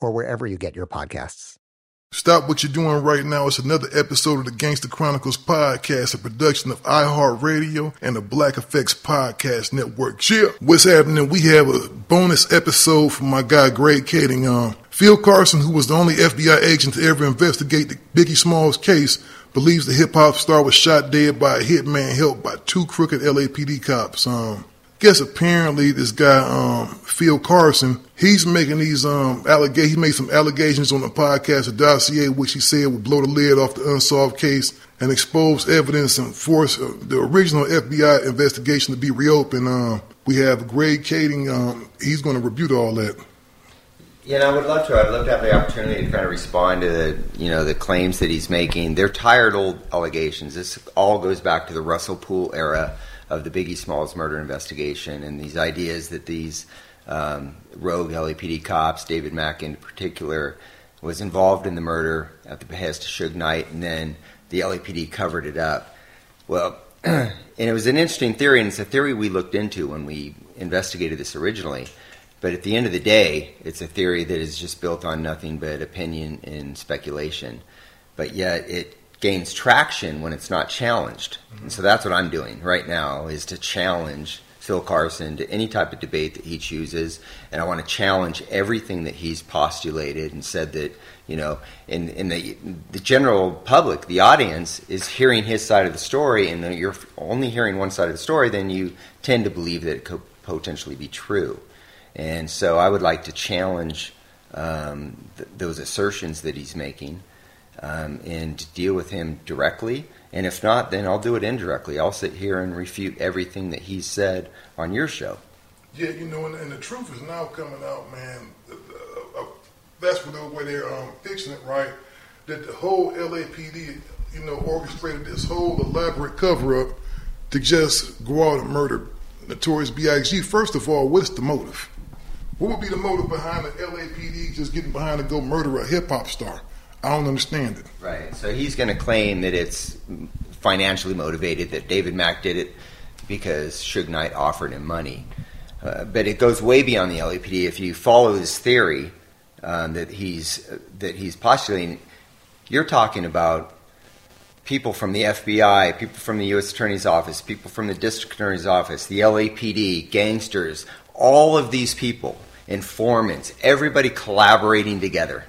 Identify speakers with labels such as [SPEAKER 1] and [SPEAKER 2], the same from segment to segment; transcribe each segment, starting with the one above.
[SPEAKER 1] or wherever you get your podcasts.
[SPEAKER 2] Stop what you're doing right now. It's another episode of the Gangster Chronicles podcast, a production of iHeartRadio and the Black Effects Podcast Network. Yeah. What's happening? We have a bonus episode from my guy Greg Kading. Um, Phil Carson, who was the only FBI agent to ever investigate the Biggie Smalls case, believes the hip hop star was shot dead by a hitman helped by two crooked LAPD cops. Um, guess apparently this guy, um, Phil Carson, he's making these um allegations. He made some allegations on the podcast, a dossier which he said would blow the lid off the unsolved case and expose evidence and force uh, the original FBI investigation to be reopened. Um, we have Greg Kading. Um, he's going to rebut all that.
[SPEAKER 3] Yeah, and I would love to. I'd love to have the opportunity to kind of respond to the, you know, the claims that he's making. They're tired old allegations. This all goes back to the Russell Poole era of the Biggie Smalls murder investigation, and these ideas that these um, rogue LAPD cops, David Mack in particular, was involved in the murder at the behest of Suge Knight, and then the LAPD covered it up. Well, and it was an interesting theory, and it's a theory we looked into when we investigated this originally. But at the end of the day, it's a theory that is just built on nothing but opinion and speculation. But yet it gains traction when it's not challenged. And so that's what I'm doing right now is to challenge Phil Carson to any type of debate that he chooses. And I want to challenge everything that he's postulated and said that, you know, in, in the, the general public, the audience is hearing his side of the story. And you're only hearing one side of the story, then you tend to believe that it could potentially be true. And so I would like to challenge um, th- those assertions that he's making um, and deal with him directly. And if not, then I'll do it indirectly. I'll sit here and refute everything that he said on your show.
[SPEAKER 2] Yeah, you know, and, and the truth is now coming out, man. Uh, uh, that's the way they're um, fixing it, right? That the whole LAPD, you know, orchestrated this whole elaborate cover up to just go out and murder Notorious B.I.G. First of all, what's the motive? What would be the motive behind the LAPD just getting behind to go murder a hip hop star? I don't understand it.
[SPEAKER 3] Right. So he's going to claim that it's financially motivated, that David Mack did it because Suge Knight offered him money. Uh, but it goes way beyond the LAPD. If you follow his theory um, that he's uh, that he's postulating, you're talking about people from the FBI, people from the U.S. Attorney's Office, people from the District Attorney's Office, the LAPD, gangsters, all of these people, informants, everybody collaborating together.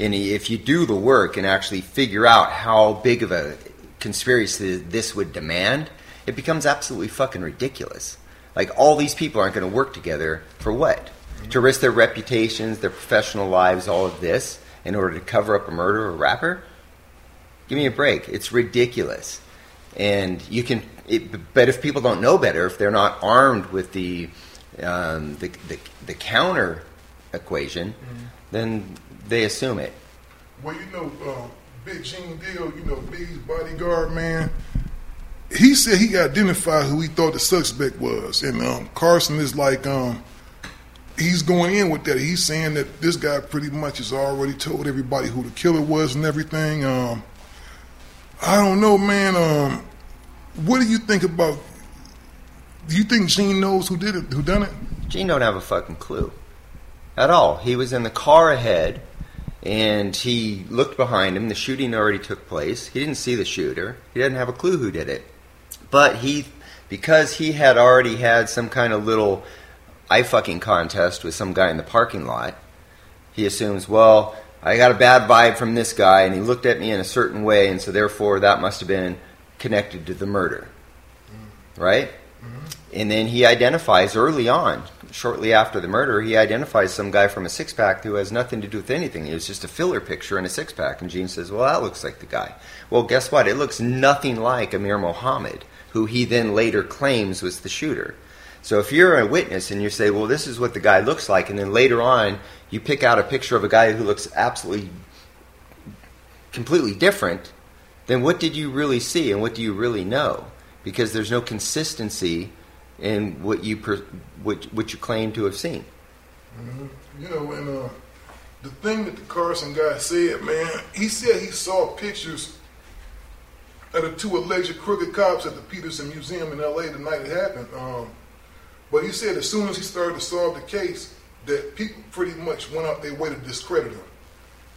[SPEAKER 3] And if you do the work and actually figure out how big of a conspiracy this would demand, it becomes absolutely fucking ridiculous. Like all these people aren't going to work together for what? to risk their reputations, their professional lives, all of this in order to cover up a murder or a rapper. Give me a break. It's ridiculous. And you can, it, but if people don't know better, if they're not armed with the um, the, the, the counter equation, then they assume it.
[SPEAKER 2] Well, you know, um, Big Gene Deal, you know, Biggie's bodyguard, man. He said he identified who he thought the suspect was, and um, Carson is like, um, he's going in with that. He's saying that this guy pretty much has already told everybody who the killer was and everything. Um, I don't know, man. Um, what do you think about? Do you think Gene knows who did it? Who done it?
[SPEAKER 3] Gene don't have a fucking clue at all. He was in the car ahead, and he looked behind him. The shooting already took place. He didn't see the shooter. He didn't have a clue who did it. But he, because he had already had some kind of little eye fucking contest with some guy in the parking lot, he assumes, well, I got a bad vibe from this guy, and he looked at me in a certain way, and so therefore that must have been connected to the murder. Mm. Right? Mm-hmm. And then he identifies early on, shortly after the murder, he identifies some guy from a six pack who has nothing to do with anything. It was just a filler picture in a six pack. And Gene says, Well, that looks like the guy. Well, guess what? It looks nothing like Amir Muhammad, who he then later claims was the shooter. So if you're a witness and you say, Well, this is what the guy looks like, and then later on you pick out a picture of a guy who looks absolutely completely different, then what did you really see and what do you really know? Because there's no consistency in what you per, what, what you claim to have seen.
[SPEAKER 2] hmm You know, and uh, the thing that the Carson guy said, man, he said he saw pictures of the two alleged crooked cops at the Petersen Museum in L.A. the night it happened. Um, but he said as soon as he started to solve the case, that people pretty much went out their way to discredit him.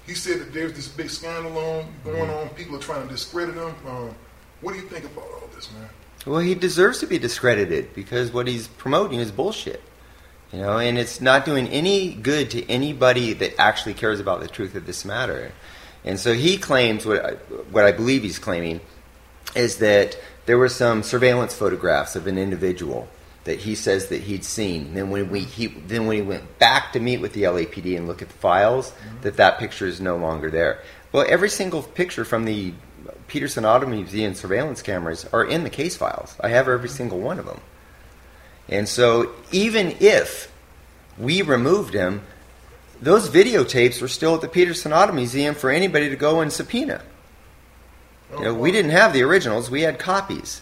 [SPEAKER 2] He said that there's this big scandal on going on. People are trying to discredit him. Um, what do you think about all this, man?
[SPEAKER 3] Well, he deserves to be discredited because what he's promoting is bullshit. You know, and it's not doing any good to anybody that actually cares about the truth of this matter. And so he claims what I, what I believe he's claiming is that there were some surveillance photographs of an individual that he says that he'd seen. And then when we he then when he went back to meet with the LAPD and look at the files, mm-hmm. that that picture is no longer there. Well, every single picture from the Petersen Auto Museum surveillance cameras are in the case files. I have every single one of them. And so even if we removed him, those videotapes were still at the Petersen Auto Museum for anybody to go and subpoena. You know, we didn't have the originals, we had copies.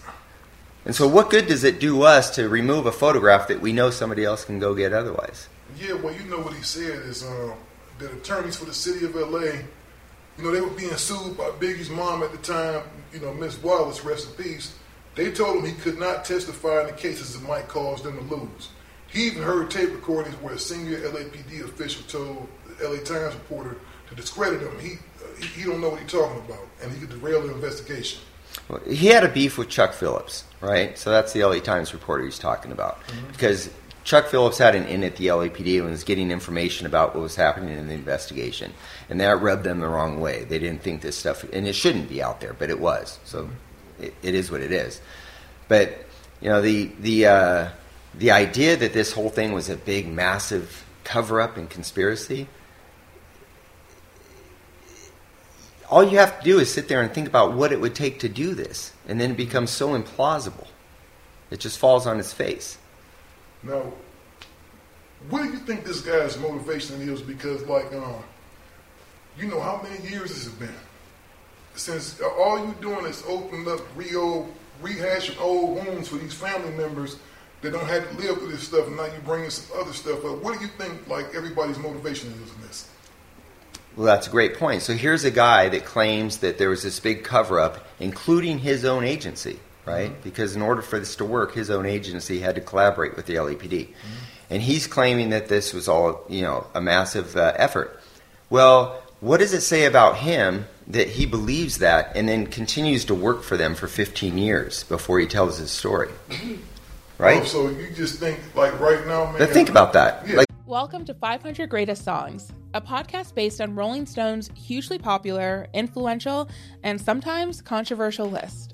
[SPEAKER 3] And so what good does it do us to remove a photograph that we know somebody else can go get otherwise?
[SPEAKER 2] Yeah, well, you know what he said is um, that attorneys for the city of LA, you know, they were being sued by Biggie's mom at the time, you know, Miss Wallace, rest in peace. They told him he could not testify in the cases that might cause them to lose. He even heard tape recordings where a senior LAPD official told the LA Times reporter to discredit him. He, uh, he, he don't know what he's talking about, and he could derail the investigation.
[SPEAKER 3] Well, he had a beef with Chuck Phillips, right? So that's the LA Times reporter he's talking about. Because Chuck Phillips had an in at the LAPD and was getting information about what was happening in the investigation. And that rubbed them the wrong way. They didn't think this stuff, and it shouldn't be out there, but it was. So it, it is what it is. But, you know, the, the, uh, the idea that this whole thing was a big, massive cover up and conspiracy, all you have to do is sit there and think about what it would take to do this, and then it becomes so implausible. It just falls on its face.
[SPEAKER 2] Now, what do you think this guy's motivation is? Because, like, um, you know, how many years has it been? Since all you doing is opening up Rio, rehashing old wounds for these family members that don't have to live through this stuff, and now you're bringing some other stuff up. What do you think, like, everybody's motivation is in this?
[SPEAKER 3] Well, that's a great point. So here's a guy that claims that there was this big cover up, including his own agency, right? Because in order for this to work, his own agency had to collaborate with the LAPD. And he's claiming that this was all, you know, a massive uh, effort. Well, what does it say about him that he believes that and then continues to work for them for 15 years before he tells his story? Right?
[SPEAKER 2] Oh, so you just think, like, right now, man.
[SPEAKER 3] But think about that.
[SPEAKER 2] Yeah.
[SPEAKER 3] Like,
[SPEAKER 4] Welcome to 500 Greatest Songs, a podcast based on Rolling Stone's hugely popular, influential, and sometimes controversial list.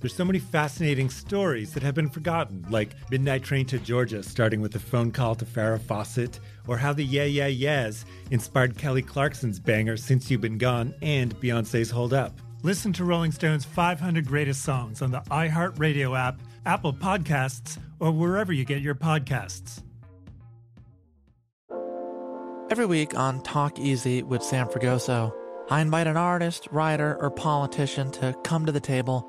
[SPEAKER 5] There's so many fascinating stories that have been forgotten, like Midnight Train to Georgia, starting with a phone call to Farrah Fawcett, or how the Yeah Yeah Yeahs inspired Kelly Clarkson's banger Since You've Been Gone and Beyonce's Hold Up.
[SPEAKER 6] Listen to Rolling Stone's 500 Greatest Songs on the iHeartRadio app, Apple Podcasts, or wherever you get your podcasts.
[SPEAKER 7] Every week on Talk Easy with Sam Fragoso, I invite an artist, writer, or politician to come to the table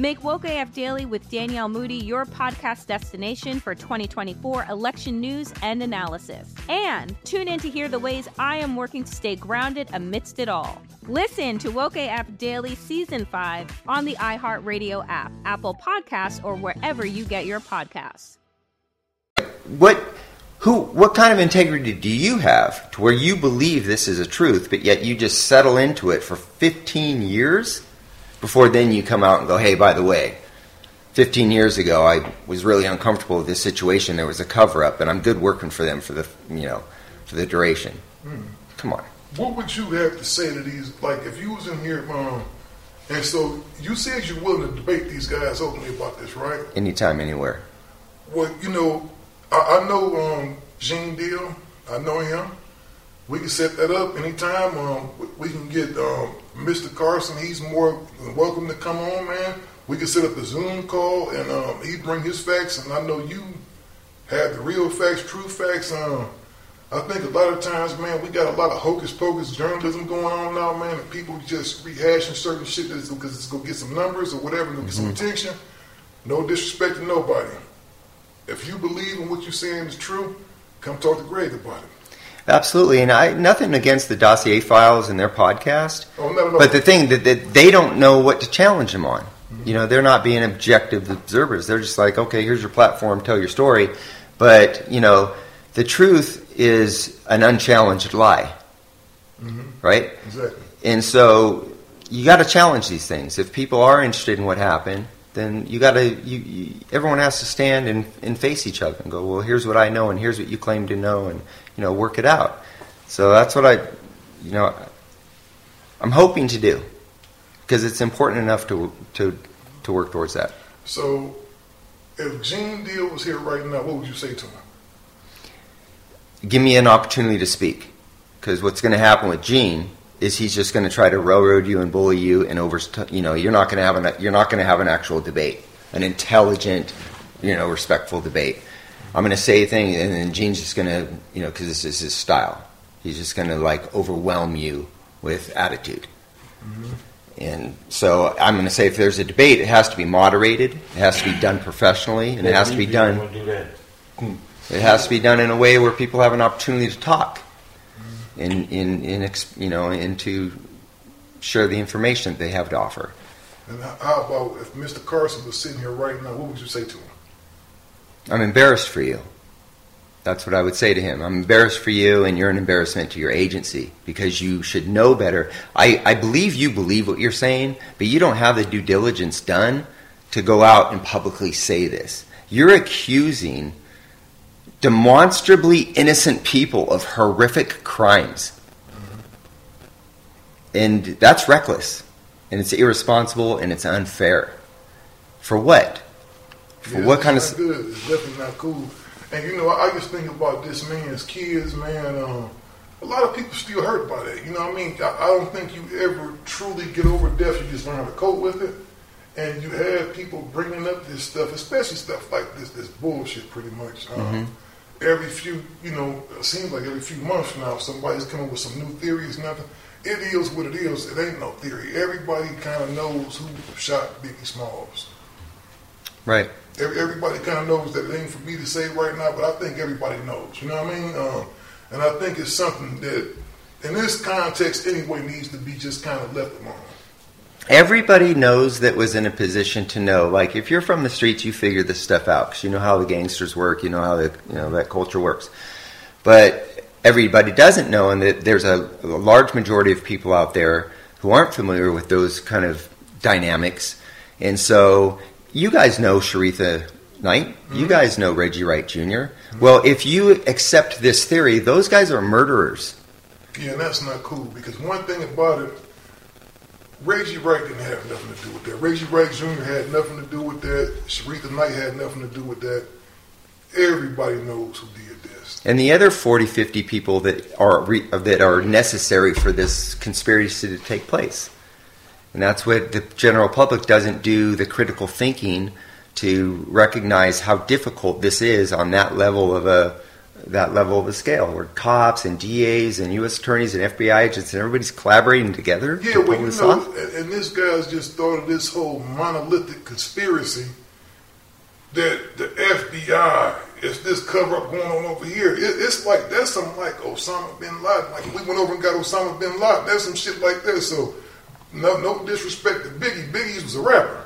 [SPEAKER 8] Make Woke AF Daily with Danielle Moody your podcast destination for 2024 election news and analysis. And tune in to hear the ways I am working to stay grounded amidst it all. Listen to Woke AF Daily Season 5 on the iHeartRadio app, Apple Podcasts, or wherever you get your podcasts.
[SPEAKER 3] What who what kind of integrity do you have to where you believe this is a truth but yet you just settle into it for 15 years before then you come out and go hey by the way 15 years ago I was really uncomfortable with this situation there was a cover up and I'm good working for them for the you know for the duration
[SPEAKER 2] Hmm.
[SPEAKER 3] come on
[SPEAKER 2] What would you have to say to these? Like, if you was in here, um, and so you said you're willing to debate these guys openly about this, right?
[SPEAKER 3] anytime anywhere
[SPEAKER 2] Well, you know, I, I know um, Gene Deal. I know him. We can set that up anytime. Um, we, we can get um, Mr. Carson. He's more than welcome to come on, man. We can set up a Zoom call, and um, he bring his facts, and I know you have the real facts, true facts. Um, I think a lot of times, man, we got a lot of hocus pocus journalism going on now, man, and people just rehashing certain shit because it's gonna get some numbers or whatever, gonna get some attention. No disrespect to nobody. If you believe in what you're saying is true, come talk to Greg about it.
[SPEAKER 3] Absolutely, and I nothing against the dossier files and their podcast.
[SPEAKER 2] Oh, at all.
[SPEAKER 3] But the thing that, that they don't know what to challenge them on. Mm-hmm. You know, they're not being objective observers. They're just like, okay, here's your platform, tell your story. But you know, the truth is an unchallenged lie, mm-hmm. right?
[SPEAKER 2] Exactly.
[SPEAKER 3] And so you got to challenge these things. If people are interested in what happened, then you got to. You, you, everyone has to stand and, and face each other and go, well, here's what I know, and here's what you claim to know, and you know, work it out. So that's what I, you know, I'm hoping to do because it's important enough to to to work towards that.
[SPEAKER 2] So, if Gene Deal was here right now, what would you say to him?
[SPEAKER 3] Give me an opportunity to speak because what's going to happen with Gene is he's just going to try to railroad you and bully you and over you know you're not going to have an you're not going to have an actual debate an intelligent you know respectful debate i'm going to say a thing and then gene's just going to you know because this is his style he's just going to like overwhelm you with attitude And so I'm going to say if there's a debate, it has to be moderated, it has to be done professionally, and it has to be done. It has to be done in a way where people have an opportunity to talk, in in in you know, and to share the information that they have to offer.
[SPEAKER 2] And how about if Mr. Carson was sitting here right now, what would you say to him?
[SPEAKER 3] I'm embarrassed for you. That's what I would say to him. I'm embarrassed for you, and you're an embarrassment to your agency because you should know better. I, I believe you believe what you're saying, but you don't have the due diligence done to go out and publicly say this. You're accusing demonstrably innocent people of horrific crimes. And that's reckless, and it's irresponsible, and it's unfair. For what? For
[SPEAKER 2] Yeah,
[SPEAKER 3] what kind of.
[SPEAKER 2] good. It's definitely not cool. And you know, I just think about this man's kids, man. Um, a lot of people still hurt by that. You know what I mean? I, I don't think you ever truly get over death. You just learn how to cope with it. And you have people bringing up this stuff, especially stuff like this, this bullshit, pretty much. Um,
[SPEAKER 3] Mhm.
[SPEAKER 2] Every few, you know, it seems like every few months now, somebody's coming with some new theories. Nothing. It is what it is. It ain't no theory. Everybody kind of knows who shot Biggie Smalls.
[SPEAKER 3] Right.
[SPEAKER 2] Every, everybody kind of knows that it ain't for me to say right now, but I think everybody knows. You know what I mean? Um, and I think it's something that, in this context anyway, needs to be just kind of left alone.
[SPEAKER 3] Everybody knows that was in a position to know. Like, if you're from the streets, you figure this stuff out because you know how the gangsters work, you know how the you know that culture works. But everybody doesn't know, and that there's a, a large majority of people out there who aren't familiar with those kind of dynamics. And so, you guys know Sharitha Knight. You mm-hmm. guys know Reggie Wright junior Well, if you accept this theory, those guys are murderers.
[SPEAKER 2] Yeah, and that's not cool because one thing about it, Reggie Wright didn't have nothing to do with that. Reggie Wright Jr. had nothing to do with that. Sharitha Knight had nothing to do with that. Everybody knows who did this.
[SPEAKER 3] And the other 40, 50 people that are re, that are necessary for this conspiracy to take place. And that's what the general public doesn't do the critical thinking to recognize how difficult this is on that level of a that level of a scale where cops and DAs and US attorneys and FBI agents and everybody's collaborating together
[SPEAKER 2] Yeah,
[SPEAKER 3] to
[SPEAKER 2] well,
[SPEAKER 3] pull
[SPEAKER 2] you
[SPEAKER 3] this
[SPEAKER 2] know,
[SPEAKER 3] off.
[SPEAKER 2] and, and this guy's just thought of this whole monolithic conspiracy that the FBI is this cover up going on over here. It, it's like that's something like Osama bin Laden. Like we went over and got Osama bin Laden. That's some shit like that. So no, no disrespect to Biggie. Biggie was a rapper.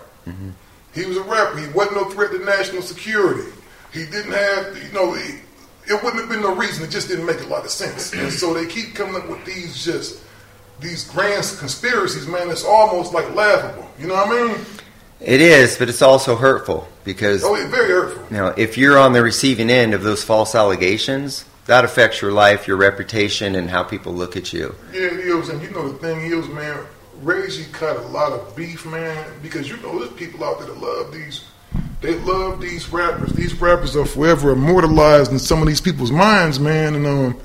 [SPEAKER 2] He was a rapper. He wasn't no threat to national security. He didn't have, you know, he, it wouldn't have been no reason. It just didn't make a lot of sense. And so they keep coming up with these just these grand conspiracies, man. It's almost like laughable. You know what I mean?
[SPEAKER 3] It is, but it's also hurtful because
[SPEAKER 2] Oh, it's very hurtful.
[SPEAKER 3] you know, if you're on the receiving end of those false allegations, that affects your life, your reputation, and how people look at you.
[SPEAKER 2] Yeah, it is. And you know the thing is, man, Reggie cut a lot of beef, man, because you know there's people out there that love these. They love these rappers. These rappers are forever immortalized in some of these people's minds, man, and um,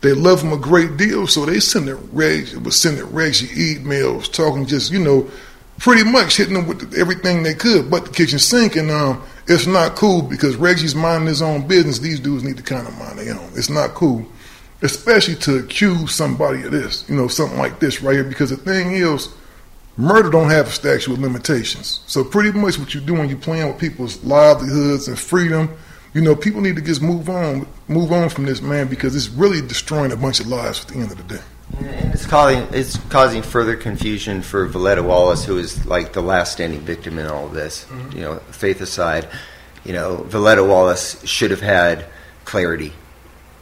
[SPEAKER 2] they love them a great deal. So they send it Reggie was sending Reggie emails, talking just you know, pretty much hitting them with everything they could, but the kitchen sink. And um, it's not cool because Reggie's minding his own business. These dudes need to kind of mind their own. It's not cool especially to accuse somebody of this, you know, something like this right here. Because the thing is, murder don't have a statute of limitations. So pretty much what you're doing, you're playing with people's livelihoods and freedom. You know, people need to just move on, move on from this, man, because it's really destroying a bunch of lives at the end of the day.
[SPEAKER 3] And it's causing it's causing further confusion for Voletta Wallace, who is like the last standing victim in all of this. Mm-hmm. You know, faith aside, you know, Voletta Wallace should have had clarity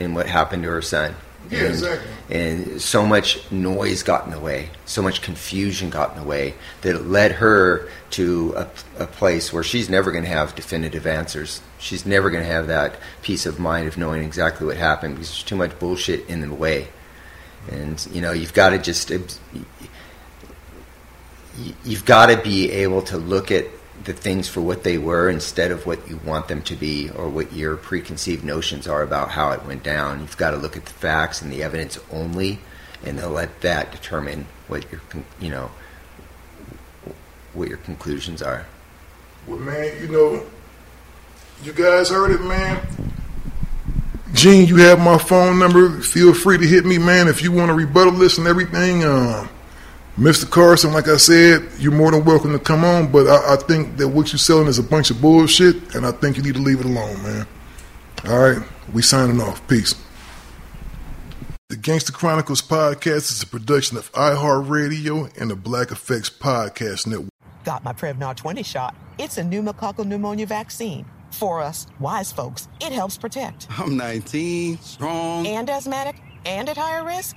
[SPEAKER 3] in what happened to her son.
[SPEAKER 2] Yeah,
[SPEAKER 3] and,
[SPEAKER 2] exactly.
[SPEAKER 3] And so much noise got in the way, so much confusion got in the way that it led her to a, a place where she's never going to have definitive answers. She's never going to have that peace of mind of knowing exactly what happened because there's too much bullshit in the way. And you know, you've got to just you've got to be able to look at the things for what they were instead of what you want them to be or what your preconceived notions are about how it went down. You've got to look at the facts and the evidence only, and then let that determine what your you know what your conclusions are.
[SPEAKER 2] Well, man, you know, you guys heard it, man. Gene, you have my phone number. Feel free to hit me, man, if you want to rebuttal this and everything. Um, Mr. Carson, like I said, you're more than welcome to come on, but I, I think that what you're selling is a bunch of bullshit, and I think you need to leave it alone, man. All right, we signing off. Peace. The Gangster Chronicles podcast is a production of iHeartRadio and the Black Effects Podcast Network.
[SPEAKER 9] Got my Prevnar 20 shot. It's a pneumococcal pneumonia vaccine. For us, wise folks, it helps protect.
[SPEAKER 10] I'm 19, strong.
[SPEAKER 9] And asthmatic and at higher risk?